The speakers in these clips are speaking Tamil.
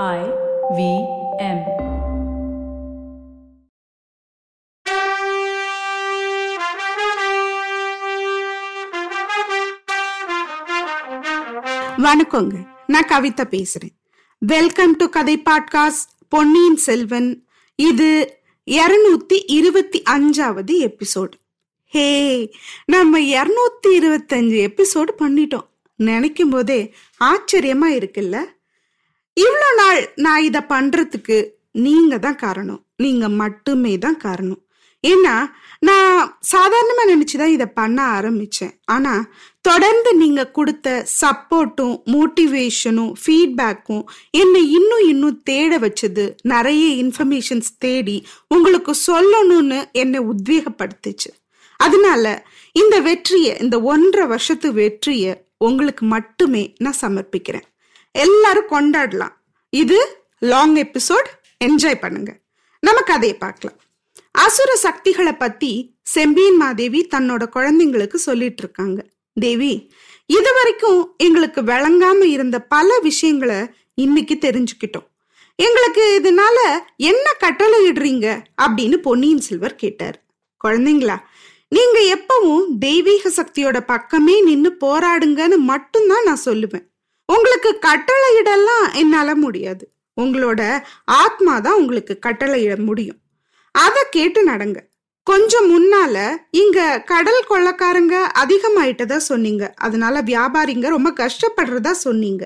I V M. வணக்கங்க. நான் கவிதா பேசுறேன். வெல்கம் டு கதை பாட்காஸ்ட் பொன்னியின் செல்வன். இது இருநூத்தி இருபத்தி அஞ்சாவது எபிசோடு ஹே நம்ம இருநூத்தி இருபத்தஞ்சு எபிசோடு பண்ணிட்டோம். நினைக்கும் போதே ஆச்சரியமா இருக்குல்ல? இவ்வளோ நாள் நான் இதை பண்றதுக்கு நீங்க தான் காரணம். நீங்க மட்டுமே தான் காரணம். ஏன்னா நான் சாதாரணமா நினைச்சுதான் இதை பண்ண ஆரம்பிச்சேன். ஆனா தொடர்ந்து நீங்க கொடுத்த சப்போர்ட்டும் மோட்டிவேஷனும் ஃபீட்பேக்கும் என்னை இன்னும் இன்னும் தேட வச்சது நிறைய இன்ஃபர்மேஷன்ஸ் தேடி உங்களுக்கு சொல்லணும்னு என்னை உத்வேகப்படுத்துச்சு. அதனால இந்த வெற்றியை இந்த ஒன்றரை வருஷத்து வெற்றியை உங்களுக்கு மட்டுமே நான் சமர்ப்பிக்கிறேன். எல்லாரும் கொண்டாடலாம். இது லாங் எபிசோட் என்ஜாய் பண்ணுங்க. நம்ம கதையை பார்க்கலாம். அசுர சக்திகளை பத்தி செம்பியன் மாதேவி தன்னோட குழந்தைங்களுக்கு சொல்லிட்டு இருக்காங்க. தேவி இது வரைக்கும் எங்களுக்கு விளங்காம இருந்த பல விஷயங்களை இன்னைக்கு தெரிஞ்சுக்கிட்டோம். எங்களுக்கு இதனால என்ன கட்டளை இடுறீங்க? அப்படின்னு பொன்னியின் செல்வர் கேட்டார். குழந்தைங்களா நீங்க எப்பவும் தெய்வீக சக்தியோட பக்கமே நின்று போராடுங்கன்னு மட்டும்தான் நான் சொல்லுவேன். உங்களுக்கு கட்டளையிடலாம் என்னால முடியாது. உங்களோட ஆத்மா தான் உங்களுக்கு கட்டளையிட முடியும். அதை கேட்டு நடங்க. கொஞ்சம் முன்னால இங்க கடல் கொள்ளக்காரங்க அதிகமாயிட்டதா சொன்னீங்க. அதனால வியாபாரிங்க ரொம்ப கஷ்டப்படுறதா சொன்னீங்க.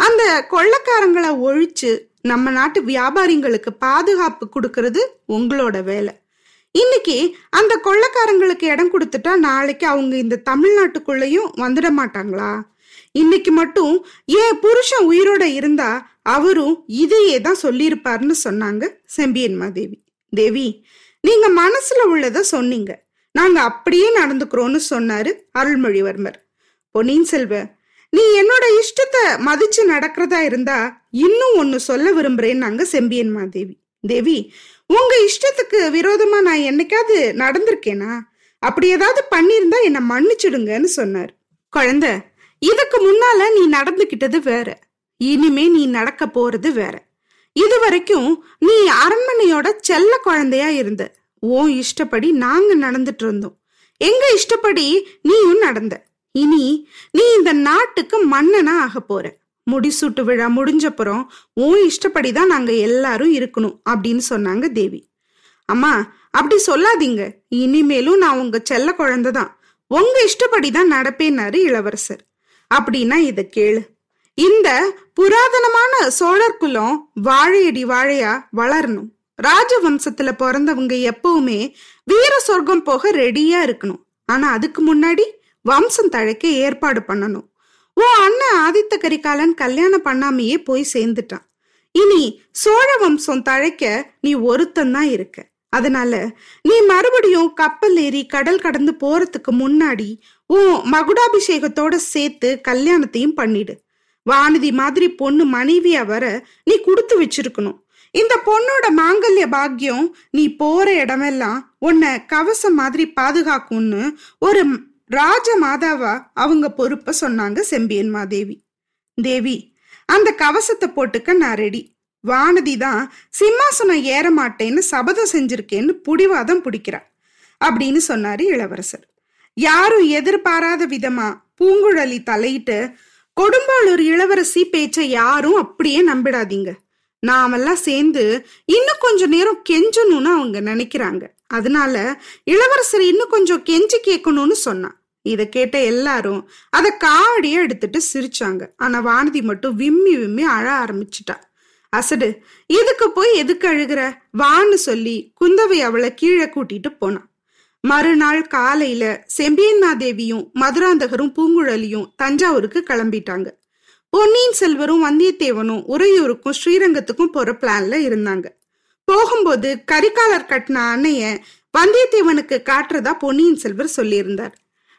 அந்த கொள்ளக்காரங்களை ஒழிச்சு நம்ம நாட்டு வியாபாரிங்களுக்கு பாதுகாப்பு கொடுக்கறது உங்களோட வேலை. இன்னைக்கு அந்த கொள்ளக்காரங்களுக்கு இடம் கொடுத்துட்டா நாளைக்கு அவங்க இந்த தமிழ்நாட்டுக்குள்ளேயும் வந்துட மாட்டாங்களா? இன்னைக்கு மட்டும் என் புருஷன் உயிரோட இருந்தா அவரும் இதையே தான் சொல்லியிருப்பாருன்னு சொன்னாங்க செம்பியன் மாதேவி தேவி நீங்க மனசுல உள்ளத சொன்னீங்க. நாங்க அப்படியே நடந்துக்கிறோம்னு சொன்னாரு அருள்மொழிவர்மர். பொன்னியின் செல்வ நீ என்னோட இஷ்டத்தை மதிச்சு நடக்கிறதா இருந்தா இன்னும் ஒன்னு சொல்ல விரும்புறேன்னாங்க செம்பியன் மாதேவி தேவி உங்க இஷ்டத்துக்கு விரோதமா நான் என்னைக்காவது நடந்திருக்கேனா? அப்படி ஏதாவது பண்ணியிருந்தா என்னை மன்னிச்சிடுங்கன்னு சொன்னார். குழந்தை இதுக்கு முன்னால நீ நடந்துகிட்டது வேற. இனிமே நீ நடக்க போறது வேற. இது வரைக்கும் நீ அரண்மனையோட செல்ல குழந்தையா இருந்த. உன் இஷ்டப்படி நாங்க நடந்துட்டு இருந்தோம். எங்க இஷ்டப்படி நீயும் நடந்த. இனி நீ இந்த நாட்டுக்கு மன்னனா ஆக போற. முடிசூட்டு விழா முடிஞ்சப்புறம் உன் இஷ்டப்படி தான் நாங்க எல்லாரும் இருக்கணும் அப்படின்னு சொன்னாங்க தேவி. அம்மா அப்படி சொல்லாதீங்க. இனிமேலும் நான் உங்க செல்ல குழந்தை தான் உங்க இஷ்டப்படி தான் நடப்பேன்னாரு இளவரசர். அப்படின்னா இத கேளு. இந்த புராதனமான சோழர் குலம் வாழையடி வாழையா வளரணும். ராஜவம்சத்துல பிறந்தவங்க எப்பவுமே வீர சொர்க்கம் போக ரெடியா இருக்கணும். ஆனா அதுக்கு முன்னாடி வம்சம் தழைக்க ஏற்பாடு பண்ணணும். உன் அண்ணன் ஆதித்த கரிகாலன் கல்யாணம் பண்ணாமையே போய் சேர்ந்துட்டான். இனி சோழ வம்சம் தழைக்க நீ ஒருத்தன் தான் இருக்க. அதனால நீ மறுபடியும் கப்பல் ஏறி கடல் கடந்து போறதுக்கு முன்னாடி உன் மகுடாபிஷேகத்தோட சேர்த்து கல்யாணத்தையும் பண்ணிடு. வானதி மாதிரி பொண்ணு மனைவியா வர நீ கொடுத்து வச்சிருக்கணும். இந்த பொண்ணோட மாங்கல்ய பாக்கியம் நீ போற இடமெல்லாம் உன்னை கவசம் மாதிரி பாதுகாக்கும்னு ஒரு ராஜ மாதாவா அவங்க பொறுப்ப சொன்னாங்க செம்பியன் மாதேவி. தேவி அந்த கவசத்தை போட்டுக்க நான் ரெடி வானதி தான் சிம்மாசனம் ஏற மாட்டேன்னு சபதம் செஞ்சிருக்கேன்னு புடிவாதம் பிடிக்கிறா. அப்படின்னு சொன்னாரு இளவரசர். யாரும் எதிர்பாராத விதமா பூங்குழலி தலையிட்டு கொடும்பாளூர் இளவரசி பேச்ச யாரும் அப்படியே நம்பிடாதீங்க. நாமெல்லாம் சேர்ந்து இன்னும் கொஞ்ச நேரம் கெஞ்சணும்னு அவங்க நினைக்கிறாங்க. அதனால இளவரசர் இன்னும் கொஞ்சம் கெஞ்சி கேட்கணும்னு சொன்னான். இத கேட்ட எல்லாரும் அதை காவடியே எடுத்துட்டு சிரிச்சாங்க. ஆனா வானதி மட்டும் விம்மி விம்மி அழ ஆரம்பிச்சிட்டா. அசடு இதுக்கு போய் எதுக்கு அழுகிற? வான்னு சொல்லி குந்தவை அவளை கீழே கூட்டிட்டு போனான் மறுநாள் காலையில செம்பியன்மாதேவியும் மதுராந்தகரும் பூங்குழலியும் தஞ்சாவூருக்கு கிளம்பிட்டாங்க. பொன்னியின் செல்வரும் வந்தியத்தேவனும் உறையூருக்கும் ஸ்ரீரங்கத்துக்கும் போற பிளான்ல இருந்தாங்க. போகும்போது கரிகாலர் கட்டின அன்னைய வந்தியத்தேவனுக்கு காட்டுறதா பொன்னியின் செல்வர் சொல்லியிருந்தார்.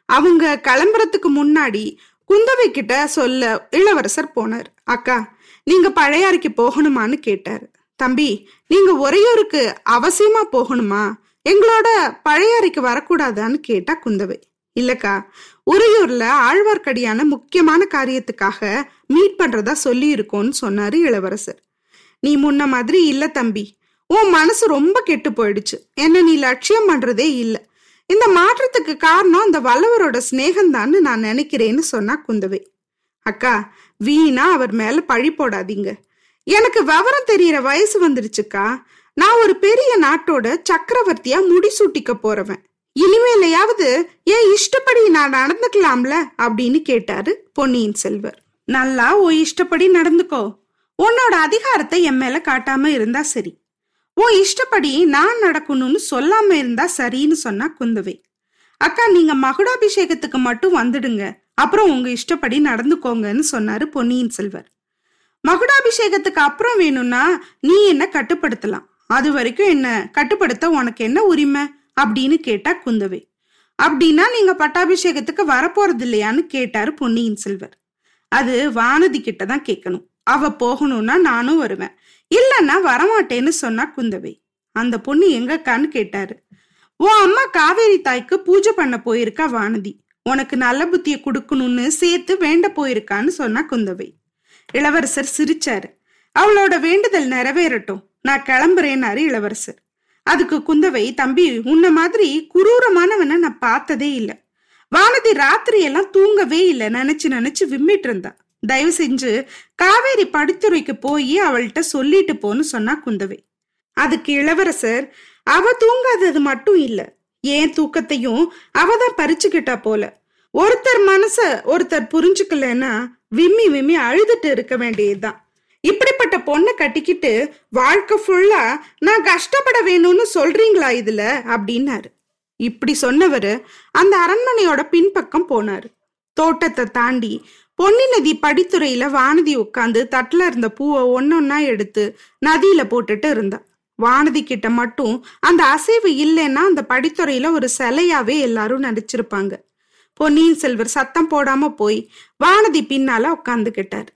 அவங்க கிளம்புறதுக்கு முன்னாடி குந்தவை கிட்ட சொல்ல இளவரசர் போனார். அக்கா நீங்க பழையாறைக்கு போகணுமான்னு கேட்டார். தம்பி நீங்க உறையூருக்கு அவசியமா போகணுமா? எங்களோட பழையாறைக்கு வரக்கூடாதான்னு கேட்டா குந்தவை. இல்லக்கா உறையூர்ல ஆழ்வார்க்கடியான முக்கியமான காரியத்துக்காக மீட் பண்றதா சொல்லி இருக்கோன்னு சொன்னாரு இளவரசர். நீ முன்ன மாதிரி இல்ல தம்பி. உன் மனசு ரொம்ப கெட்டு போயிடுச்சு. என்ன நீ லட்சியம் பண்றதே இல்ல. இந்த மாற்றத்துக்கு காரணம் அந்த வல்லவரோட சிநேகம்தான்னு நான் நினைக்கிறேன்னு சொன்னா குந்தவை. அக்கா வீணா அவர் மேல பழி போடாதீங்க. எனக்கு விவரம் தெரியற வயசு வந்துருச்சுக்கா. நான் ஒரு பெரிய நாட்டோட சக்கரவர்த்தியா முடிசூட்டிக்க போறவன். இனிமேலையாவது என் இஷ்டப்படி நான் நடந்துக்கலாம்ல அப்படின்னு கேட்டாரு பொன்னியின் செல்வர். நல்லா ஓ இஷ்டப்படி நடந்துக்கோ. உன்னோட அதிகாரத்தை என் மேல காட்டாம இருந்தா சரி. ஓ இஷ்டப்படி நான் நடக்கணும்னு சொல்லாம இருந்தா சரின்னு சொன்னா குந்தவை. அக்கா நீங்க மகுடாபிஷேகத்துக்கு மட்டும் வந்துடுங்க. அப்புறம் உங்க இஷ்டப்படி நடந்துக்கோங்கன்னு சொன்னாரு பொன்னியின் செல்வர். மகுடாபிஷேகத்துக்கு அப்புறம் வேணும்னா நீ என்ன கட்டுப்படுத்தலாம்? அது வரைக்கும் என்ன கட்டுப்படுத்த உனக்கு என்ன உரிமை அப்படின்னு கேட்டா குந்தவை. அப்படின்னா நீங்க பட்டாபிஷேகத்துக்கு வரப்போறது இல்லையான்னு கேட்டாரு பொன்னியின் செல்வர். அது வானதி கிட்ட தான் கேட்கணும். அவ போகணும்னா நானும் வருவேன். இல்லைன்னா வரமாட்டேன்னு சொன்னா குந்தவை. அந்த பொண்ணு எங்கக்கான்னு கேட்டாரு. உன் அம்மா காவேரி தாய்க்கு பூஜை பண்ண போயிருக்கா வானதி. உனக்கு நல்ல புத்திய கொடுக்கணும்னு சேர்த்து வேண்ட போயிருக்கான்னு சொன்னா குந்தவை. இளவரசர் சிரிச்சாரு. அவளோட வேண்டுதல் நிறைவேறட்டும். நான் கிளம்புறேன்னாரு இளவரசர். அதுக்கு குந்தவை தம்பி உன்ன மாதிரி குரூரமானவனை நான் பார்த்ததே இல்லை. வானதி ராத்திரி எல்லாம் தூங்கவே இல்லை நினைச்சு நினைச்சு விம்மிட்டு இருந்தா தயவு செஞ்சு காவேரி படித்துறைக்கு போய் அவள்கிட்ட சொல்லிட்டு போன்னு சொன்னா குந்தவை. அதுக்கு இளவரசர் அவ தூங்காதது மட்டும் இல்ல ஏன் தூக்கத்தையும் அவ தான் பறிச்சுக்கிட்டா போல. ஒருத்தர் மனச ஒருத்தர் புரிஞ்சுக்கலன்னா விம்மி விம்மி அழுதுட்டு இருக்க வேண்டியதுதான். இப்படிப்பட்ட பொண்ணை கட்டிக்கிட்டு வாழ்க்கை ஃபுல்லா நான் கஷ்டப்பட வேணும்னு சொல்றீங்களா இதுல? அப்படின்னாரு. இப்படி சொன்னவர் அந்த அரண்மனையோட பின்பக்கம் போனார். தோட்டத்தை தாண்டி பொன்னி நதி படித்துறையில வானதி உட்காந்து தட்டுல இருந்த பூவை ஒன்னொன்னா எடுத்து நதியில போட்டுட்டு இருந்தா. வானதி கிட்ட மட்டும் அந்த அசைவு இல்லைன்னா அந்த படித்துறையில ஒரு சிலையாவே எல்லாரும் நடிச்சிருப்பாங்க. பொன்னியின் செல்வர் சத்தம் போடாம போய் வானதி பின்னால உட்காந்துக்கிட்டார்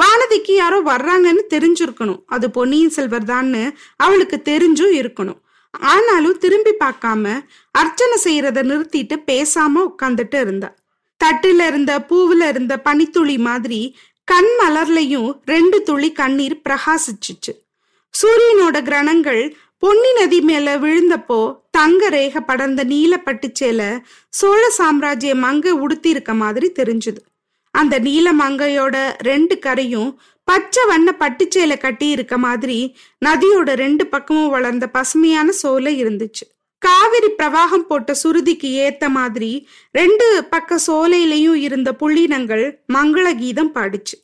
வானதிக்கு யாரோ வர்றாங்கன்னு தெரிஞ்சிருக்கணும். அது பொன்னியின் செல்வர் தான்னு அவளுக்கு தெரிஞ்சும் இருக்கணும். ஆனாலும் திரும்பி பார்க்காம அர்ச்சனை செய்யறத நிறுத்திட்டு பேசாம உட்காந்துட்டு இருந்தா. தட்டுல இருந்த பூவுல இருந்த பனித்துளி மாதிரி கண் மலர்லையும் ரெண்டு துளி கண்ணீர் பிரகாசிச்சுச்சு. சூரியனோட கிரணங்கள் பொன்னி நதி மேல விழுந்தப்போ தங்க ரேக படர்ந்த நீல பட்டுச்சேல சோழ சாம்ராஜ்ய மங்க உடுத்தி இருக்க மாதிரி தெரிஞ்சுது. அந்த நீல மங்கையோட ரெண்டு கரையும் பச்சை வண்ண பட்டுச்சேலை கட்டி இருக்க மாதிரி நதியோட ரெண்டு பக்கமும் வளர்ந்த பசுமையான சோலை இருந்துச்சு. காவிரி பிரவாகம் போட்ட சுருதிக்கு ஏத்த மாதிரி ரெண்டு பக்க சோலையிலையும் இருந்த புள்ளினங்கள் மங்கள கீதம் பாடிச்சு.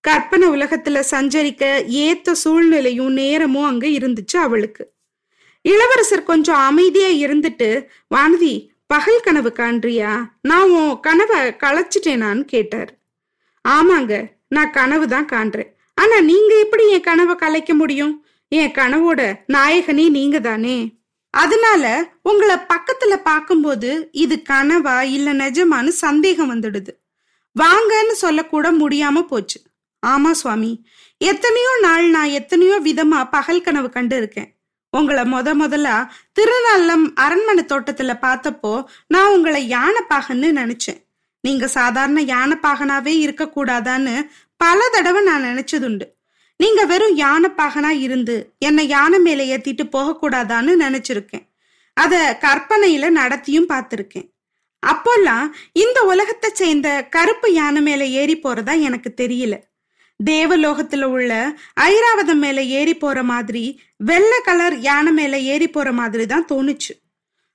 கற்பனை உலகத்துல சஞ்சரிக்க ஏத்த சூழ்நிலையும் நேரமும் அங்க இருந்துச்சு அவளுக்கு. இளவரசர் கொஞ்சம் அமைதியா இருந்துட்டு வானதி பகல் கனவு காண்றியா? நான் உன் கனவை களைச்சிட்டேனான்னு கேட்டார். ஆமாங்க நான் கனவு தான் காண்றேன். ஆனா நீங்க எப்படி என் கனவை கலைக்க முடியும்? என் கனவோட நாயகனே நீங்க தானே. அதனால உங்களை பக்கத்துல பார்க்கும்போது இது கனவா இல்ல நிஜமான்னு சந்தேகம் வந்துடுது. வாங்கன்னு சொல்லக்கூட முடியாம போச்சு. ஆமா சுவாமி எத்தனையோ நாள் நான் எத்தனையோ விதமா பகல் கனவு கண்டு இருக்கேன். உங்களை முத முதல்ல திருநல்லம் அரண்மனை தோட்டத்துல பார்த்தப்போ நான் உங்களை யானைப்பாகன்னு நினைச்சேன். நீங்க சாதாரண யானைப்பாகனாவே இருக்கக்கூடாதான்னு பல தடவை நான் நினைச்சதுண்டு. நீங்க வெறும் யானைப்பாகனா இருந்து என்னை யானை மேல ஏத்திட்டு போகக்கூடாதான்னு நினைச்சிருக்கேன். அத கற்பனையில நடத்தியும் பார்த்திருக்கேன். அப்போல்லாம் இந்த உலகத்தை சேர்ந்த கருப்பு யானை மேல ஏறி போறதா எனக்கு தெரியல. தேவலோகத்துல உள்ள ஐராவதம் மேல ஏறி போற மாதிரி வெள்ளை கலர் யானை மேல ஏறி போற மாதிரி தான் தோணுச்சு.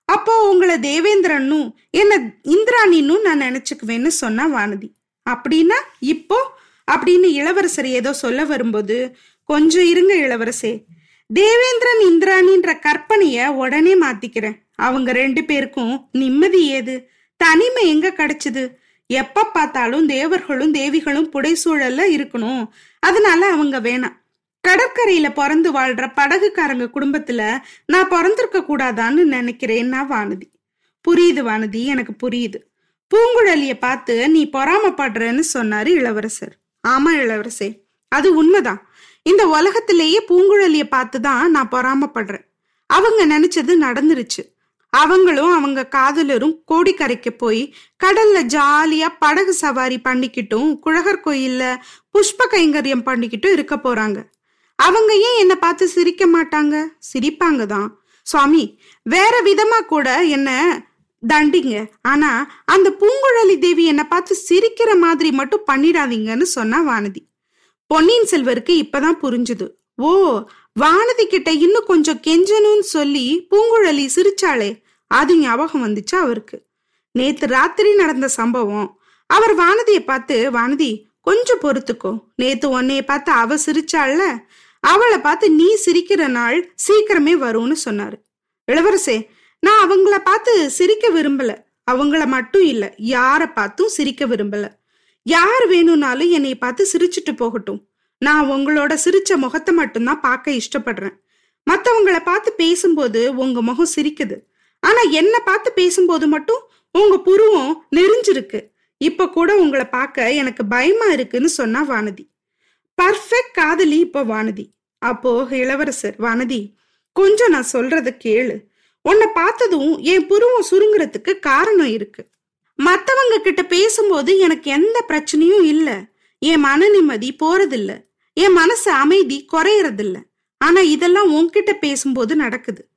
அப்போ உங்களை தேவேந்திரனும் என்ன இந்திராணின்னும் நான் நினைச்சுக்குவேன்னு சொன்னா வானதி. அப்படின்னா இப்போ அப்படின்னு இளவரசர் ஏதோ சொல்ல வரும்போது கொஞ்சம் இருங்க இளவரசே. தேவேந்திரன் இந்திராணின்ற கற்பனைய உடனே மாத்திக்கிறேன். அவங்க ரெண்டு பேருக்கும் நிம்மதி ஏது? தனிமை எங்க கிடைச்சது? எப்ப பார்த்தாலும் தேவர்களும் தேவிகளும் புடைசூழல்ல இருக்கணும். அதனால அவங்க வேணாம். கடற்கரையில பிறந்து வாழ்ற படகுக்காரங்க குடும்பத்துல நான் பிறந்திருக்க கூடாதான்னு நினைக்கிறேன்னா வானதி. புரியுது வானதி எனக்கு புரியுது. பூங்குழலிய பார்த்து நீ பொறாமப்படுறன்னு சொன்னாரு இளவரசர். ஆமா இளவரசே அது உண்மைதான். இந்த உலகத்திலேயே பூங்குழலிய பார்த்துதான் நான் பொறாமப்படுறேன். அவங்க நினைச்சது நடந்துருச்சு. அவங்களும் அவங்க காதலரும் கோடிக்கரைக்கு போய் கடல்ல ஜாலியா படகு சவாரி பண்ணிக்கிட்டும் குழகர் கோயில்ல புஷ்ப கைங்கரியம் பண்ணிக்கிட்டும் இருக்க போறாங்க. அவங்க ஏன் என்ன பார்த்து சிரிக்க மாட்டாங்க? சிரிப்பாங்க தான். சுவாமி வேற விதமா கூட என்ன தண்டிங்க. ஆனா அந்த பூங்குழலி தேவி என்னை பார்த்து சிரிக்கிற மாதிரி மட்டும் பண்ணிடாதீங்கன்னு சொன்னா வானதி. பொன்னியின் செல்வருக்கு இப்பதான் புரிஞ்சுது. ஓ வானதி கிட்ட இன்னும் கொஞ்சம் கெஞ்சணும்னு சொல்லி பூங்குழலி சிரிச்சாளே. அது ஞாபகம் வந்துச்சு அவருக்கு? நேத்து ராத்திரி நடந்த சம்பவம். அவர் வானதியை பார்த்து வானதி கொஞ்சம் பொறுத்துக்கோ. நேத்து உன்னைய பார்த்து அவ சிரிச்சாள்ல. அவளை பார்த்து நீ சிரிக்கிற நாள் சீக்கிரமே வரும்னு சொன்னாரு. இளவரசே நான் அவங்கள பார்த்து சிரிக்க விரும்பல. அவங்கள மட்டும் இல்ல யார பார்த்தும் சிரிக்க விரும்பல. யார் வேணும்னாலும் என்னை பார்த்து சிரிச்சுட்டு போகட்டும். நான் உங்களோட சிரிச்ச முகத்தை மட்டும்தான் பார்க்க இஷ்டப்படுறேன். மற்றவங்கள பார்த்து பேசும்போது உங்க முகம் சிரிக்குது. ஆனா என்ன பார்த்து பேசும்போது மட்டும் உங்க புருவம் நெறிஞ்சிருக்கு இப்ப கூட உங்களை பார்க்க எனக்கு பயமா இருக்குன்னு சொன்னா வானதி. பர்ஃபெக்ட் காதலி இப்ப வானதி. அப்போ இளவரசர் வானதி கொஞ்சம் நான் சொல்றத கேளு. உன்னை பார்த்ததும் என் புருவம் சுருங்குறதுக்கு காரணம் இருக்கு. மத்தவங்க கிட்ட பேசும்போது எனக்கு எந்த பிரச்சனையும் இல்லை. என் மன நிம்மதி போறதில்லை. என் மனசு அமைதி குறையறதில்ல. ஆனா இதெல்லாம் உன்கிட்ட பேசும்போது நடக்குது.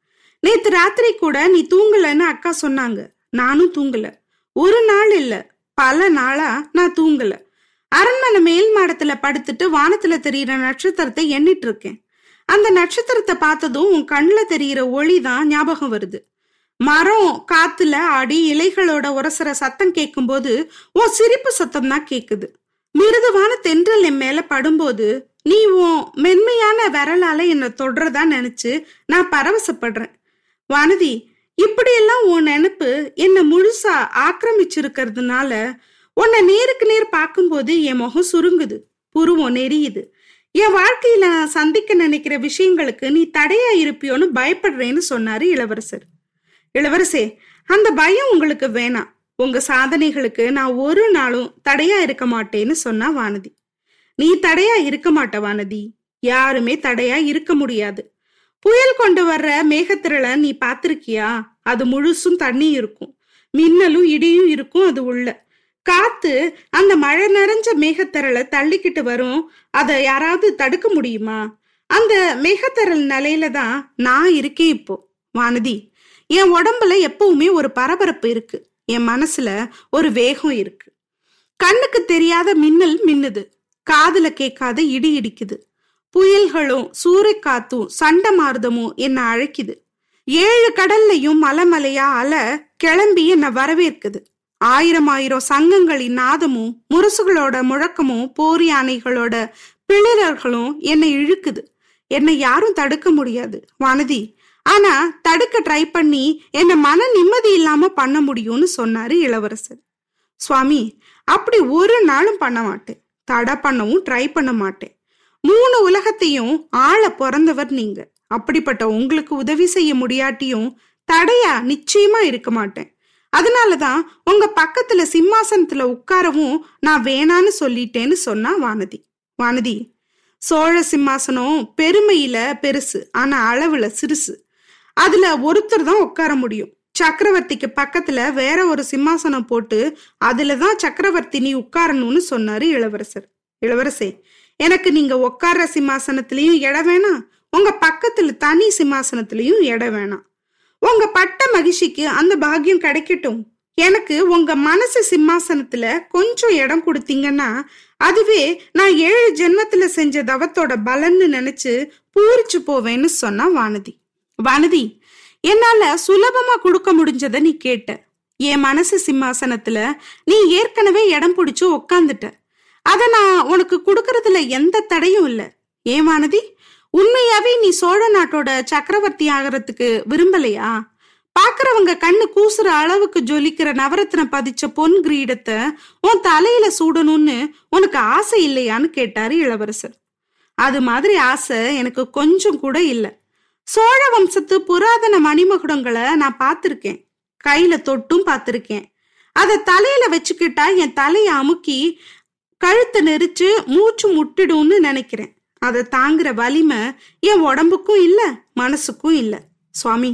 நேத்து ராத்திரி கூட நீ தூங்கலன்னு அக்கா சொன்னாங்க. நானும் தூங்கல. ஒரு நாள் இல்ல பல நாளா நான் தூங்கல. அரண்மனை மேல் மாடத்துல படுத்துட்டு வானத்துல தெரியிற நட்சத்திரத்தை எண்ணிட்டு இருக்கேன். அந்த நட்சத்திரத்தை பார்த்ததும் உன் கண்ணுல தெரியிற ஒளி தான் ஞாபகம் வருது. மரம் காத்துல ஆடி இலைகளோட உரசுற சத்தம் கேட்கும்போது உன் சிரிப்பு சத்தம் தான் கேக்குது. மிருதுவான தென்றல் என் மேல படும்போது நீ உன் மென்மையான விரலால என்னை தொடுறதா நினைச்சு நான் பரவசப்படுறேன். வானதி இப்படியெல்லாம் உன் நினப்பு என்னை முழுசா ஆக்கிரமிச்சிருக்கிறதுனால உன்னை நேருக்கு நேர் பார்க்கும்போது என் முகம் சுருங்குது புருவம் நெரியுது. என் வாழ்க்கையில நான் சந்திக்க நினைக்கிற விஷயங்களுக்கு நீ தடையா இருப்பியோன்னு பயப்படுறேன்னு சொன்னாரு இளவரசர். இளவரசே அந்த பயம் உங்களுக்கு வேணாம். உங்க சாதனைகளுக்கு நான் ஒரு நாளும் தடையா இருக்க மாட்டேன்னு சொன்னா வானதி. நீ தடையா இருக்க மாட்ட வானதி. யாருமே தடையா இருக்க முடியாது. புயல் கொண்டு வர்ற மேகத்திரளை நீ பாத்திருக்கியா அது முழுசும் தண்ணி இருக்கும். மின்னலும் இடியும் இருக்கும் அது உள்ள. காத்து அந்த மழை நிறைஞ்ச மேகத்திரளை தள்ளிக்கிட்டு வரும். அதை யாராவது தடுக்க முடியுமா? அந்த மேகத்திரல் நிலையில தான் நான் இருக்கேன் இப்போ வானதி. என் உடம்புல எப்பவுமே ஒரு பரபரப்பு இருக்கு. என் மனசுல ஒரு வேகம் இருக்கு. கண்ணுக்கு தெரியாத மின்னல் மின்னுது. காதுல கேட்காத இடி இடிக்குது. புயல்களும் சூறைக்காத்தும் சண்டை மாறுதமும் என்ன அழைக்குது. ஏழு கடல்லையும் மலைமலையா அல கிளம்பி என்ன வரவேற்குது. ஆயிரம் ஆயிரம் சங்கங்களின் நாதமும் முரசுகளோட முழக்கமும் போர் யானைகளோட பிளிரர்களும் என்னை இழுக்குது. என்னை யாரும் தடுக்க முடியாது. வானதி ஆனா தடுக்க ட்ரை பண்ணி என்ன மன நிம்மதி இல்லாம பண்ண முடியும்னு சொன்னாரு இளவரசர். சுவாமி அப்படி ஒரு நாளும் பண்ண மாட்டேன். தடை பண்ணவும் ட்ரை பண்ண மாட்டேன். மூணு உலகத்தையும் ஆள பிறந்தவர் நீங்க. அப்படிப்பட்ட உங்களுக்கு உதவி செய்ய முடியாட்டியும் தடையா நிச்சயமா இருக்க மாட்டேன். அதனாலதான் உங்க பக்கத்துல சிம்மாசனத்துல உட்காரவும் நான் வேணான்னு சொல்லிட்டேன்னு சொன்னா வானதி. வானதி சோழ சிம்மாசனம் பெருமையில பெருசு ஆனா அளவுல சிறுசு. அதுல ஒருத்தர் தான் உட்கார முடியும். சக்கரவர்த்திக்கு பக்கத்துல வேற ஒரு சிம்மாசனம் போட்டு அதுலதான் சக்கரவர்த்தி நீ உட்காரணும்னு சொன்னாரு இளவரசர். இளவரசே எனக்கு நீங்க உட்கார்ற சிம்மாசனத்திலையும் இடம் வேணாம். உங்க பக்கத்துல தனி சிம்மாசனத்திலையும் இடம் வேணாம். உங்க பட்ட மகிழ்ச்சிக்கு அந்த பாக்கியம் கிடைக்கட்டும். எனக்கு உங்க மனசு சிம்மாசனத்துல கொஞ்சம் இடம் கொடுத்தீங்கன்னா அதுவே நான் ஏழு ஜென்மத்துல செஞ்ச தவத்தோட பலன்னு நினைச்சு பூரிச்சு போவேன்னு சொன்னா வானதி. வானதி என்னால சுலபமா கொடுக்க முடிஞ்சத நீ கேட்ட. என் மனசு சிம்மாசனத்துல நீ ஏற்கனவே இடம் பிடிச்சு உக்காந்துட்ட. அத நான் உனக்கு கொடுக்கறதுல எந்த தடையும் இல்ல. ஏன் வானதி உண்மையாவே நீ சோழ நாட்டோட சக்கரவர்த்தி ஆகிறதுக்கு விரும்பலையா? பாக்குறவங்க கண்ணு கூசுற அளவுக்கு ஜொலிக்கிற நவரத்ன பதிச்ச பொன் கிரீடத்தை உன் தலையில சூடணும்னு உனக்கு ஆசை இல்லையான்னு கேட்டாரு இளவரசர். அது மாதிரி ஆசை எனக்கு கொஞ்சம் கூட இல்லை. சோழ வம்சத்து புராதன மணிமகுடங்களை நான் பார்த்திருக்கேன். கையில தொட்டும் பார்த்திருக்கேன். அதை தலையில வச்சுக்கிட்டா என் தலையை அமுக்கி கழுத்தை நெரிச்சு மூச்சு முட்டிடும்னு நினைக்கிறேன். அதை தாங்குற வலிமை என் உடம்புக்கும் இல்ல மனசுக்கும் இல்ல. சுவாமி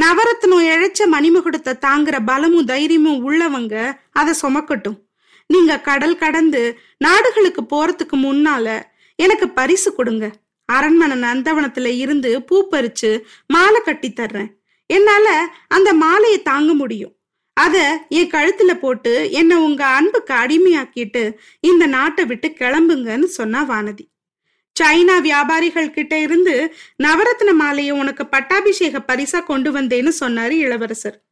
நவரத்னம் இழைச்ச மணிமகுடத்தை தாங்குற பலமும் தைரியமும் உள்ளவங்க அதை சுமக்கட்டும். நீங்க கடல் கடந்து நாடுகளுக்கு போறதுக்கு முன்னால எனக்கு பரிசு கொடுங்க. அரண்மனை நந்தவனத்துல இருந்து பூ பறிச்சு மாலை கட்டி தர்றேன். என்னால அந்த மாலையை தாங்க முடியும். அத என் கழுத்துல போட்டு என்ன உங்க அன்புக்கு அடிமையாக்கிட்டு இந்த நாட்டை விட்டு கிளம்புங்கன்னு சொன்னா வானதி. சைனா வியாபாரிகள் கிட்ட இருந்து நவரத்ன மாலையை உனக்கு பட்டாபிஷேக பரிசா கொண்டு வந்தேன்னு சொன்னாரு இளவரசர்.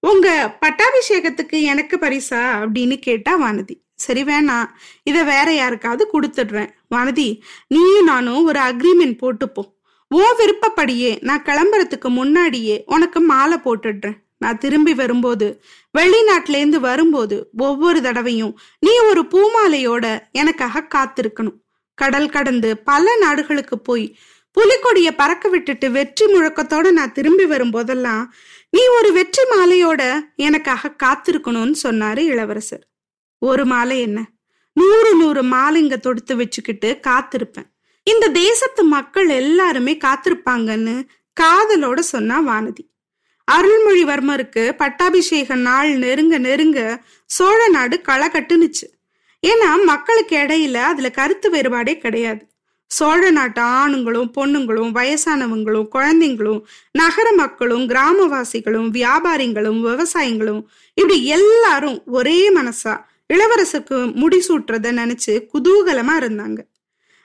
உங்க பட்டாபிஷேகத்துக்கு எனக்கு பரிசா அப்படின்னு கேட்டா வானதி. சரி வேணாம். இத வேற யாருக்காவது கொடுத்துடுறேன். வானதி நீயும் நானும் ஒரு அக்ரிமெண்ட் போட்டுப்போம். உன் விருப்பப்படியே நான் கிளம்புறதுக்கு முன்னாடியே உனக்கு மாலை போட்டுடுறேன். நான் திரும்பி வரும்போது வெளிநாட்டிலேருந்து வரும்போது ஒவ்வொரு தடவையும் நீ ஒரு பூமாலையோட எனக்காக காத்திருக்கணும். கடல் கடந்து பல நாடுகளுக்கு போய் புலிக்கொடிய பறக்க விட்டுட்டு வெற்றி முழக்கத்தோட நான் திரும்பி வரும்போதெல்லாம் நீ ஒரு வெற்றி மாலையோட எனக்காக காத்திருக்கணும்னு சொன்னாரு இளவரசர். ஒரு மாலை என்ன? நூறு நூறு மாலைங்க தொடுத்து வச்சுக்கிட்டு காத்திருப்பேன். இந்த தேசத்து மக்கள் எல்லாருமே காத்திருப்பாங்கன்னு காதலோட சொன்னா வானதி. அருள்மொழிவர்மருக்கு பட்டாபிஷேக நாள் நெருங்க நெருங்க சோழ நாடு களை கட்டுனுச்சு. ஏன்னா மக்களுக்கு இடையில அதுல கருத்து வேறுபாடே கிடையாது. சோழ நாட்டு ஆணுங்களும் பொண்ணுங்களும் வயசானவங்களும் குழந்தைங்களும் நகர மக்களும் கிராமவாசிகளும் வியாபாரிகளும் விவசாயிகளும் இப்படி எல்லாரும் ஒரே மனசா இளவரசருக்கு முடிசூட்டுறத நினைச்சு குதூகலமா இருந்தாங்க.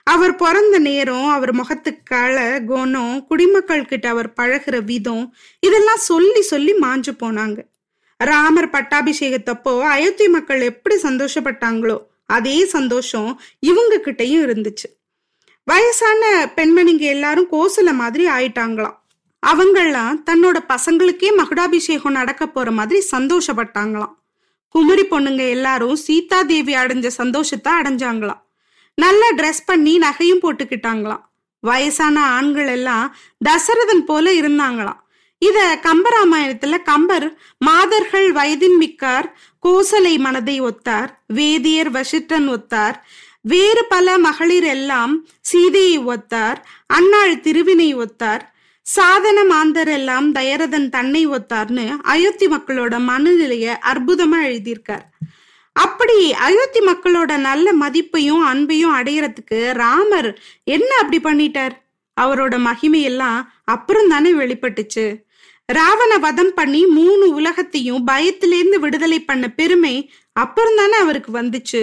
அவர் பிறந்த நேரம் அவர் முகத்துக்கால குணம் குடிமக்கள் கிட்ட அவர் பழகுற விதம் இதெல்லாம் சொல்லி சொல்லி மாஞ்சு போனாங்க. ராமர் பட்டாபிஷேகத்தப்போ அயோத்தி மக்கள் எப்படி சந்தோஷப்பட்டாங்களோ அதே சந்தோஷம் இவங்க கிட்டையும் இருந்துச்சு. வயசான பெண்மணிங்க எல்லாரும் கோசல மாதிரி ஆயிட்டாங்களாம். அவங்கெல்லாம் தன்னோட பசங்களுக்கே மகுடாபிஷேகம் நடக்க போற மாதிரி சந்தோஷப்பட்டாங்களாம். குமரி பொண்ணுங்க எல்லாரும் சீதா தேவி அடைஞ்ச சந்தோஷத்தை அடைஞ்சாங்களாம். நல்லா ட்ரெஸ் பண்ணி நகையும் போட்டுக்கிட்டாங்களாம். வயசான ஆண்கள் எல்லாம் தசரதன் போல இருந்தாங்களாம். இத கம்பராமாயணத்துல கம்பர் மாதர்கள் வயதின் மிக்கார் கோசலை மனதை ஒத்தார் வேதியர் வசிட்டன் ஒத்தார் வேறு பல மகளிர் எல்லாம் சீதையை ஒத்தார் அன்னாள் திருவினை ஒத்தார் சாதன மாந்தர் எல்லாம் தயரதன் தன்னை ஒத்தார்னு அயோத்தி மக்களோட மனநிலைய அற்புதமா எழுதியிருக்கார். அப்படி அயோத்தி மக்களோட நல்ல மதிப்பையும் அன்பையும் அடையறதுக்கு ராமர் என்ன அப்படி பண்ணிட்டார்? அவரோட மகிமையெல்லாம் அப்புறம் தானே வெளிப்பட்டுச்சு. ராவண வதம் பண்ணி மூணு உலகத்தையும் பயத்திலேருந்து விடுதலை பண்ண பெருமை அப்புறம் தானே அவருக்கு வந்துச்சு.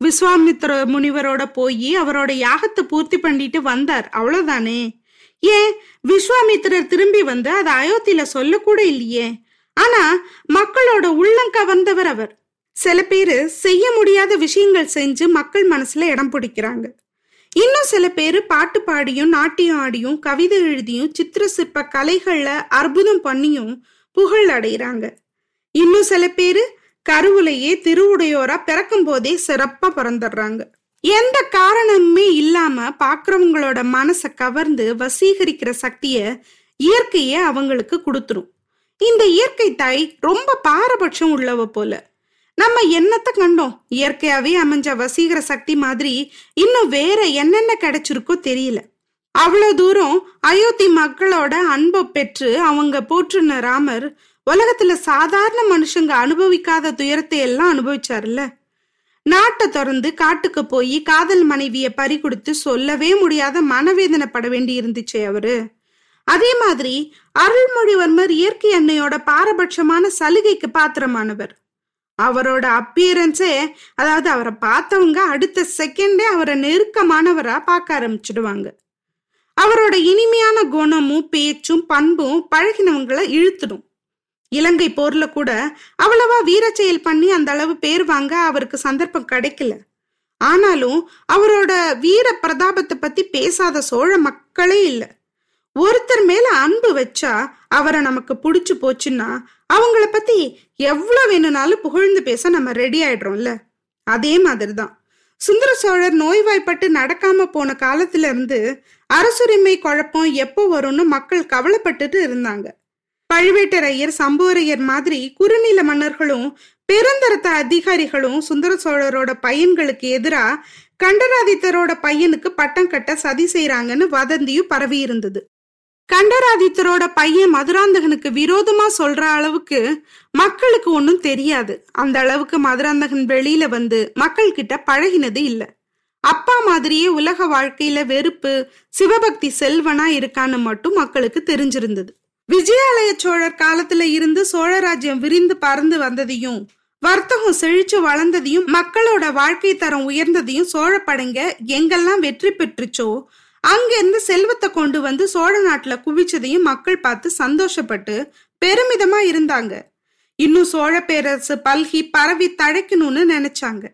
விஸ்வாமித்ர முனிவரோட போய் அவரோட யாகத்தை பூர்த்தி பண்ணிட்டு வந்தார். அவ்வளவுதானே? ஏன்? விஸ்வாமித்திரர் திரும்பி வந்து அதை அயோத்தியில சொல்லக்கூட இல்லையே. ஆனா மக்களோட உள்ளம் கவர்ந்தவர் அவர். சில பேரு செய்ய முடியாத விஷயங்கள் செஞ்சு மக்கள் மனசுல இடம் பிடிக்கிறாங்க. இன்னும் சில பேரு பாட்டு பாடியும் நாட்டியம் ஆடியும் கவிதை எழுதியும் சித்திர சிற்ப கலைகள்ல அற்புதம் பண்ணியும் புகழ் அடைகிறாங்க இன்னும் சில பேரு கருவுலையே திருவுடையோரா பிறக்கும் போதே சிறப்பா பிறந்துடுறாங்க. எந்த காரணமுமே இல்லாம பாக்குறவங்களோட மனசை கவர்ந்து வசீகரிக்கிற சக்திய இயற்கையே அவங்களுக்கு கொடுத்துரும். இந்த இயற்கை தாய் ரொம்ப பாரபட்சம் உள்ளவ போல. நம்ம என்னத்தை கண்டோம்? இயற்கையாவே அமைஞ்ச வசீகர சக்தி மாதிரி இன்னும் வேற என்னென்ன கிடைச்சிருக்கோ தெரியல. அவ்வளவு தூரம் அயோத்தி மக்களோட அன்பை பெற்று அவங்க போற்றுன ராமர் உலகத்துல சாதாரண மனுஷங்க அனுபவிக்காத துயரத்தை எல்லாம் அனுபவிச்சாருல்ல? நாட்டை திறந்து காட்டுக்கு போய் காதல் மனைவிய பறி கொடுத்து சொல்லவே முடியாத மனவேதனைப்பட வேண்டி இருந்துச்சு அவரு. அதே மாதிரி அருள்மொழிவர்மர் இயற்கை அன்னையோட பாரபட்சமான சலுகைக்கு பாத்திரமானவர். அவரோட அப்பியரன்ஸே அதாவது அவரை பார்த்தவங்க அடுத்த செகண்டே அவரை நெருக்கமானவரா பார்க்க ஆரம்பிச்சிடுவாங்க. அவரோட இனிமையான குணமும் பேச்சும் பண்பும் பழகினவங்களை இழுத்துடும். இலங்கை போர்ல கூட அவ்வளவா வீர செயல் பண்ணி அந்த அளவு பேர் வாங்க அவருக்கு சந்தர்ப்பம் கிடைக்கல. ஆனாலும் அவரோட வீர பிரதாபத்தை பத்தி பேசாத சோழ மக்களே இல்லை. ஒருத்தர் மேல அன்பு வச்சா அவரை நமக்கு பிடிச்சு போச்சுன்னா அவங்கள பத்தி எவ்வளவு வேணும்னாலும் புகழ்ந்து பேச நம்ம ரெடி ஆயிடுறோம்ல. அதே மாதிரிதான். சுந்தர சோழர் நோய்வாய்ப்பட்டு நடக்காம போன காலத்துல இருந்து அரசுரிமை குழப்பம் எப்போ வரும்னு மக்கள் கவலைப்பட்டுட்டு இருந்தாங்க. பழுவேட்டரையர் சம்புவரையர் மாதிரி குறுநில மன்னர்களும் பெருந்தரத்த அதிகாரிகளும் சுந்தர சோழரோட பையன்களுக்கு எதிரா கண்டராதித்தரோட பையனுக்கு பட்டம் கட்ட சதி செய்யறாங்கன்னு வதந்தியும் பரவி இருந்தது கண்டராதித்தரோட பையன் மதுராந்தகனுக்கு விரோதமா சொல்ற அளவுக்கு மக்களுக்கு ஒன்றும் தெரியாது. அந்த அளவுக்கு மதுராந்தகன் வெளியில வந்து மக்கள் கிட்ட பழகினது இல்ல. அப்பா மாதிரியே உலக வாழ்க்கையில வெறுப்பு சிவபக்தி செல்வனா இருக்கான்னு மட்டும் மக்களுக்கு தெரிஞ்சிருந்தது. விஜயாலய சோழர் காலத்துல இருந்து சோழராஜ்யம் விரிந்து பறந்து வந்ததையும் வர்த்தகம் செழிச்சு வளர்ந்ததையும் மக்களோட வாழ்க்கை தரம் உயர்ந்ததையும் சோழ படைங்க எங்கெல்லாம் வெற்றி பெற்றுச்சோ அங்கிருந்து செல்வத்தை கொண்டு வந்து சோழ நாட்டுல குவிச்சதையும் மக்கள் பார்த்து சந்தோஷப்பட்டு பெருமிதமா இருந்தாங்க. இன்னும் சோழ பேரரசு பல்கி பரவி தழைக்கணும்னு நினைச்சாங்க.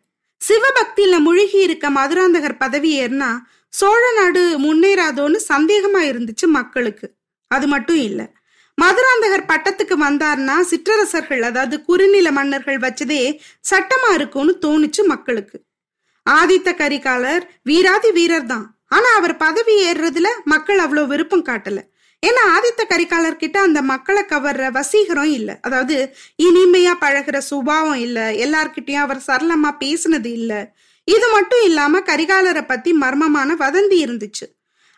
சிவபக்தியில முழுகி இருக்க மதுராந்தகர் பதவி ஏறினா சோழ நாடு முன்னேறாதோன்னு சந்தேகமா இருந்துச்சு மக்களுக்கு. அது மட்டும் இல்லை மதுராந்தகர் பட்டத்துக்கு வந்தார்னா சிற்றரசர்கள் அதாவது குறுநில மன்னர்கள் வச்சதே சட்டமா இருக்கும்னு தோணுச்சு மக்களுக்கு. ஆதித்த கரிகாலர் வீராதி வீரர் தான். ஆனா அவர் பதவி ஏறுறதுல மக்கள் அவ்வளோ விருப்பம் காட்டல. ஏன்னா ஆதித்த கரிகாலர் கிட்ட அந்த மக்களை கவர்ற வசீகரம் இல்ல. அதாவது இனிமையா பழகுற சுபாவம் இல்ல. எல்லார்கிட்டயும் அவர் சரளமா பேசினது இல்ல. இது மட்டும் இல்லாம கரிகாலரை பத்தி மர்மமான வதந்தி இருந்துச்சு.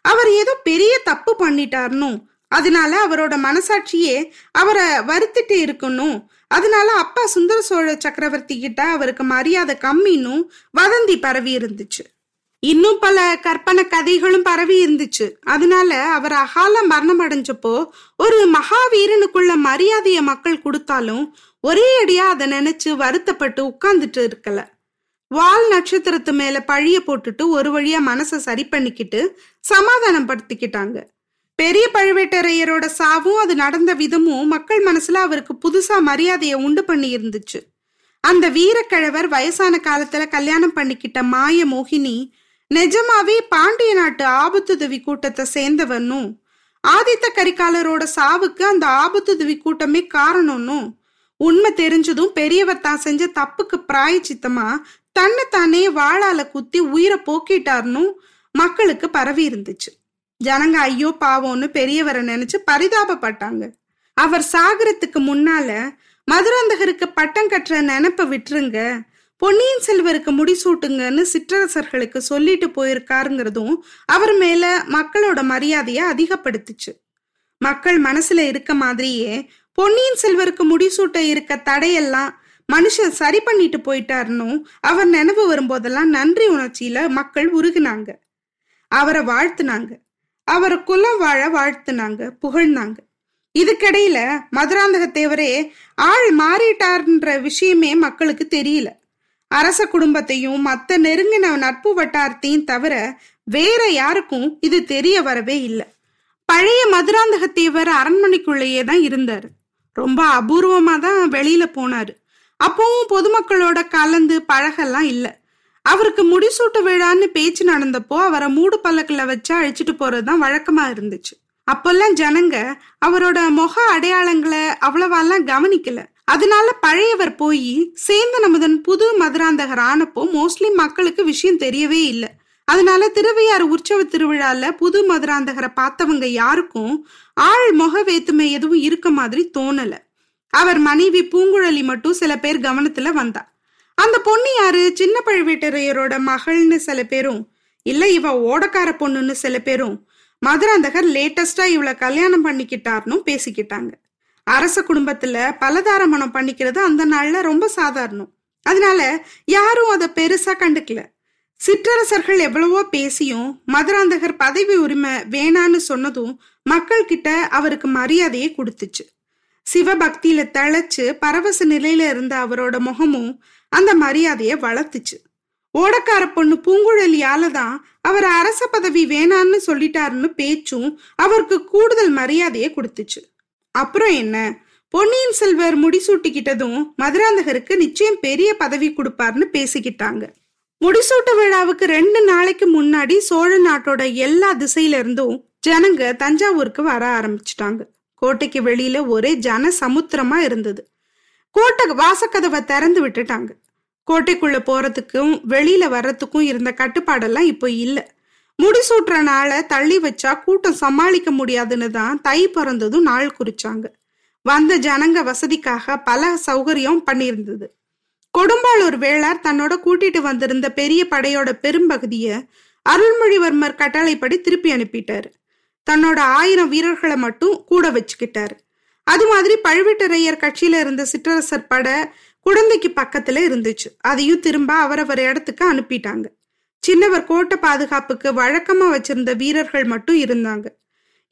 அவர் ஏதோ பெரிய தப்பு பண்ணிட்டாருனும். அதனால அவரோட மனசாட்சியே அவரை வருத்திட்டு இருக்கணும். அதனால அப்பா சுந்தர சோழ சக்கரவர்த்தி கிட்ட அவருக்கு மரியாதை கம்மின்னு வதந்தி பரவி இருந்துச்சு. இன்னும் பல கற்பனை கதைகளும் பரவி இருந்துச்சு. அதனால அவர் அகால மரணம் அடைஞ்சப்போ ஒரு மகாவீரனுக்குள்ள மரியாதைய மக்கள் கொடுத்தாலும் ஒரே அடியா அதை நினைச்சு வருத்தப்பட்டு உட்கார்ந்துட்டு இருக்கல. வால் நட்சத்திரத்து மேல பழிய போட்டுட்டு ஒரு வழியா மனசை சரி பண்ணிக்கிட்டு சமாதானம் படுத்திக்கிட்டாங்க பெரிய பழுவேட்டரையரோட சாவும் அது நடந்த விதமும் மக்கள் மனசுல அவருக்கு புதுசா மரியாதையை உண்டு பண்ணி இருந்துச்சு. அந்த வீரக்கிழவர் வயசான காலத்துல கல்யாணம் பண்ணிக்கிட்ட மாய மோகினி நிஜமாவே பாண்டிய நாட்டு ஆபத்துதவி கூட்டத்தை சேர்ந்தவனும் ஆதித்த கரிகாலரோட சாவுக்கு அந்த ஆபத்துதவி கூட்டமே காரணம்னும் உண்மை தெரிஞ்சதும் பெரியவர் தான் செஞ்ச தப்புக்கு பிராயச்சித்தமா தன்னைத்தானே வாழால குத்தி உயிரை போக்கிட்டார்னும் மக்களுக்கு பரவி இருந்துச்சு. ஜனங்க ஐயோ பாவம்னு பெரியவரை நினைச்சு பரிதாபப்பட்டாங்க. அவர் சாகரத்துக்கு முன்னால மதுராந்தகருக்கு பட்டம் கட்டுற நினப்பை விட்டுருங்க பொன்னியின் செல்வருக்கு முடிசூட்டுங்கன்னு சிற்றரசர்களுக்கு சொல்லிட்டு போயிருக்காருங்கிறதும் அவர் மேல மக்களோட மரியாதையை அதிகப்படுத்துச்சு. மக்கள் மனசுல இருக்க மாதிரியே பொன்னியின் செல்வருக்கு முடிசூட்ட இருக்க தடையெல்லாம் மனுஷன் சரி பண்ணிட்டு போயிட்டாருன்னும் அவர் நினைவு வரும்போதெல்லாம் நன்றி உணர்ச்சியில மக்கள் உருகுனாங்க. அவரை வாழ்த்துனாங்க. அவர் குலம் வாழ வாழ்த்துனாங்க புகழ்ந்தாங்க. இதுக்கிடையில மதுராந்தக தேவரே ஆள் மாறிட்டார்ன்ற விஷயமே மக்களுக்கு தெரியல. அரச குடும்பத்தையும் மற்ற நெருங்கின நட்பு வட்டாரத்தையும் தவிர வேற யாருக்கும் இது தெரிய வரவே இல்லை. பழைய மதுராந்தக தேவர் அரண்மனைக்குள்ளேயே தான் இருந்தாரு. ரொம்ப அபூர்வமா தான் வெளியில போனாரு. அப்பவும் பொதுமக்களோட கலந்து பழகெல்லாம் இல்லை. அவருக்கு முடிசூட்டு விழான்னு பேச்சு நடந்தப்போ அவரை மூடு பல்லக்கில் வச்சு அழிச்சிட்டு போறதுதான் வழக்கமா இருந்துச்சு. அப்பெல்லாம் ஜனங்க அவரோட முக அடையாளங்களை அவ்வளவாலாம் கவனிக்கல. அதனால பழையவர் போய் சேர்ந்த நமதன் புது மதுராந்தகர் ஆனப்போ மோஸ்ட்லி மக்களுக்கு விஷயம் தெரியவே இல்லை. அதனால திருவையாறு உற்சவ திருவிழால புது மதுராந்தகரை பார்த்தவங்க யாருக்கும் ஆள் முக வேத்துமை எதுவும் இருக்க மாதிரி தோணல. அவர் மனைவி பூங்குழலி மட்டும் சில பேர் கவனத்துல வந்தா. அந்த பொண்ணு யாரு? சின்ன பழுவேட்டரையரோட மகள்னு சில பேரும் இல்ல இவ ஓடக்கார பொண்ணுன்னு சில பேரும் மதுராந்தகர் லேட்டஸ்டா இவளை கல்யாணம் பண்ணிக்கிட்டார்னு பேசிக்கிட்டாங்க. அரச குடும்பத்துல பலதார மனம் பண்ணிக்கிறது அந்த நாள்ல ரொம்ப சாதாரணம். அதனால யாரும் அதை பெருசா கண்டுக்கல. சிற்றரசர்கள் எவ்வளவோ பேசியும் மதுராந்தகர் பதவி உரிமை வேணான்னு சொன்னதும் மக்கள் கிட்ட அவருக்கு மரியாதையை கொடுத்துச்சு. சிவபக்தியில தழைச்சு பரவச நிலையில இருந்த அவரோட முகமும் அந்த மரியாதையை வளர்த்துச்சு. ஓடக்கார பொண்ணு பூங்குழலியால தான் அவர் அரச பதவி வேணான்னு சொல்லிட்டாருன்னு பேச்சும் அவருக்கு கூடுதல் மரியாதையை கொடுத்துச்சு. அப்புறம் என்ன? பொன்னியின் செல்வர் முடிசூட்டிக்கிட்டதும் மதுராந்தகருக்கு நிச்சயம் பெரிய பதவி கொடுப்பார்னு பேசிக்கிட்டாங்க. முடிசூட்டு விழாவுக்கு ரெண்டு நாளைக்கு முன்னாடி சோழ நாட்டோட எல்லா திசையில இருந்தும் ஜனங்க தஞ்சாவூருக்கு வர ஆரம்பிச்சிட்டாங்க. கோட்டைக்கு வெளியில ஒரே ஜன சமுத்திரமா இருந்தது. கோட்டை வாசக்கதவை திறந்து விட்டுட்டாங்க. கோட்டைக்குள்ள போறதுக்கும் வெளியில வர்றதுக்கும் இருந்த கட்டுப்பாடெல்லாம் இப்போ இல்ல. முடிசூட்டுற நாளை தள்ளி வச்சா கூட்டம் சமாளிக்க முடியாதுன்னு தான் தை பிறந்ததும் நாள் குறிச்சாங்க. வந்த ஜனங்க வசதிக்காக பல சௌகரியம் பண்ணியிருந்தது. கொடும்பாளூர் வேளார் தன்னோட கூட்டிட்டு வந்திருந்த பெரிய படையோட பெரும்பகுதிய அருள்மொழிவர்மர் கட்டளைப்படி திருப்பி அனுப்பிட்டாரு. தன்னோட ஆயிரம் வீரர்களை மட்டும் கூட வச்சுக்கிட்டாரு. அது மாதிரி பழுவேட்டரையர் கட்சியில இருந்த சிற்றரசர் படை குழந்தைக்கு பக்கத்துல இருந்துச்சு. அதையும் திரும்ப அவரவர் இடத்துக்கு அனுப்பிட்டாங்க. சின்னவர் கோட்டை பாதுகாப்புக்கு வழக்கமா வச்சிருந்த வீரர்கள் மட்டும் இருந்தாங்க.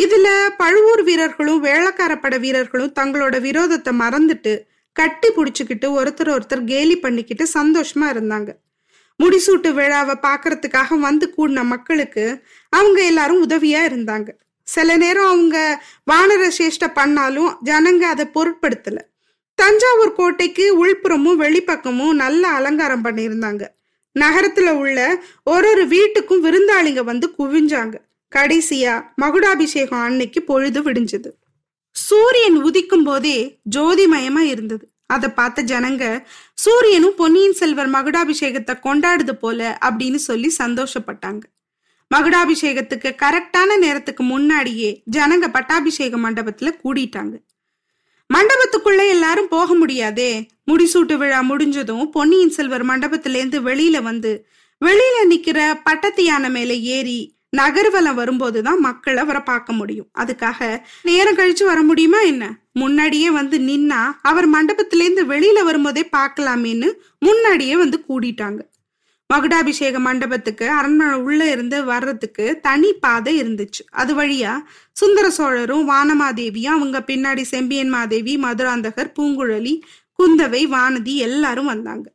இதுல பழுவூர் வீரர்களும் வேளக்கார பட வீரர்களும் தங்களோட விரோதத்தை மறந்துட்டு கட்டி புடிச்சுக்கிட்டு ஒருத்தர் ஒருத்தர் கேலி பண்ணிக்கிட்டு சந்தோஷமா இருந்தாங்க. முடிசூட்டு விழாவை பாக்குறதுக்காக வந்து கூடின மக்களுக்கு அவங்க எல்லாரும் உதவியா இருந்தாங்க. சில நேரம் அவங்க வானர சேஷ்ட பண்ணாலும் ஜனங்க அதை பொருட்படுத்தலை. தஞ்சாவூர் கோட்டைக்கு உள்புறமும் வெளிப்பக்கமும் நல்ல அலங்காரம் பண்ணியிருந்தாங்க. நகரத்துல உள்ள ஒரு ஒரு வீட்டுக்கும் விருந்தாளிங்க வந்து குவிஞ்சாங்க. கடைசியா மகுடாபிஷேகம் அன்னைக்கு பொழுது விடிஞ்சது. சூரியன் உதிக்கும் போதே ஜோதிமயமா இருந்தது. அதை பார்த்த ஜனங்க சூரியனும் பொன்னியின் செல்வர் மகுடாபிஷேகத்தை கொண்டாடுது போல அப்படின்னு சொல்லி சந்தோஷப்பட்டாங்க. மகுடாபிஷேகத்துக்கு கரெக்டான நேரத்துக்கு முன்னாடியே ஜனங்க பட்டாபிஷேக மண்டபத்துல கூடிட்டாங்க. மண்டபத்துக்குள்ள எல்லாரும் போக முடியாதே. முடிசூட்டு விழா முடிஞ்சதும் பொன்னியின் செல்வர் மண்டபத்திலேருந்து வெளியில வந்து வெளியில நிக்கிற பட்டத்து யானை மேல ஏறி நகர்வலம் வரும்போதுதான் மக்கள் அவரை பார்க்க முடியும். அதுக்காக நேரம் கழிச்சு வர முடியுமா என்ன? முன்னாடியே வந்து நின்னா அவர் மண்டபத்திலேருந்து வெளியில வரும்போதே பார்க்கலாமேன்னு முன்னாடியே வந்து கூடிட்டாங்க. மகுடாபிஷேக மண்டபத்துக்கு அரண்மனை உள்ள இருந்து வர்றதுக்கு தனி பாதை இருந்துச்சு. அது வழியா சுந்தர சோழரும் வானமாதேவியும் அவங்க பின்னாடி செம்பியன் மாதேவி மதுராந்தகர் பூங்குழலி குந்தவை வானதி எல்லாரும் வந்தாங்க.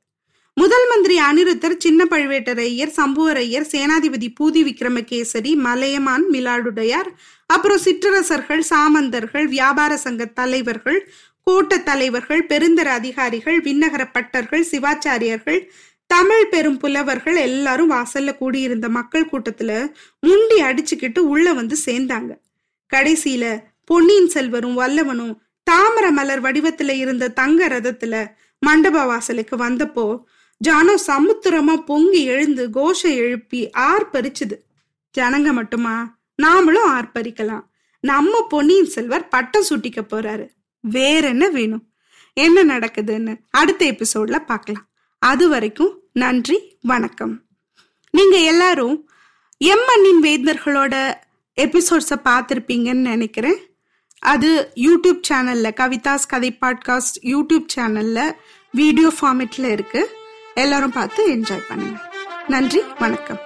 முதல் மந்திரி அனிருத்தர் சின்ன பழுவேட்டரையர் சம்புவரையர் சேனாதிபதி பூதி விக்ரமகேசரி மலையமான் மிலாடுடையார் அப்புறம் சிற்றரசர்கள் சாமந்தர்கள் வியாபார சங்க தலைவர்கள் கோட்ட தலைவர்கள் பெருந்தர அதிகாரிகள் விண்ணகர பட்டர்கள் சிவாச்சாரியர்கள் தமிழ் பெரும் புலவர்கள் எல்லாரும் வாசல்ல கூடியிருந்த மக்கள் கூட்டத்துல முண்டி அடிச்சுக்கிட்டு உள்ள வந்து சேர்ந்தாங்க. கடைசியில பொன்னியின் செல்வரும் வல்லவனும் தாமர மலர் வடிவத்துல இருந்த தங்க ரதத்துல மண்டப வாசலுக்கு வந்தப்போ ஜானோ சமுத்திரமா பொங்கி எழுந்து கோஷம் எழுப்பி ஆர்ப்பரிச்சுது. ஜனங்க மட்டுமா? நாமளும் ஆர்ப்பரிக்கலாம். நம்ம பொன்னியின் செல்வர் பட்டம் சுட்டிக்க போறாரு. வேற என்ன வேணும்? என்ன நடக்குதுன்னு அடுத்த எபிசோட்ல பார்க்கலாம் அது வரைக்கும் நன்றி வணக்கம். நீங்க எல்லாரும் எம்மண்ணின் வேந்தர்களோட எபிசோட்ஸை பார்த்துருப்பீங்கன்னு நினைக்கிறேன். அது யூடியூப் சேனல்ல கவிதாஸ் கதை பாட்காஸ்ட் யூடியூப் சேனல்ல வீடியோ ஃபார்மேட்ல இருக்கு. எல்லாரும் பார்த்து என்ஜாய் பண்ணுங்க. நன்றி வணக்கம்.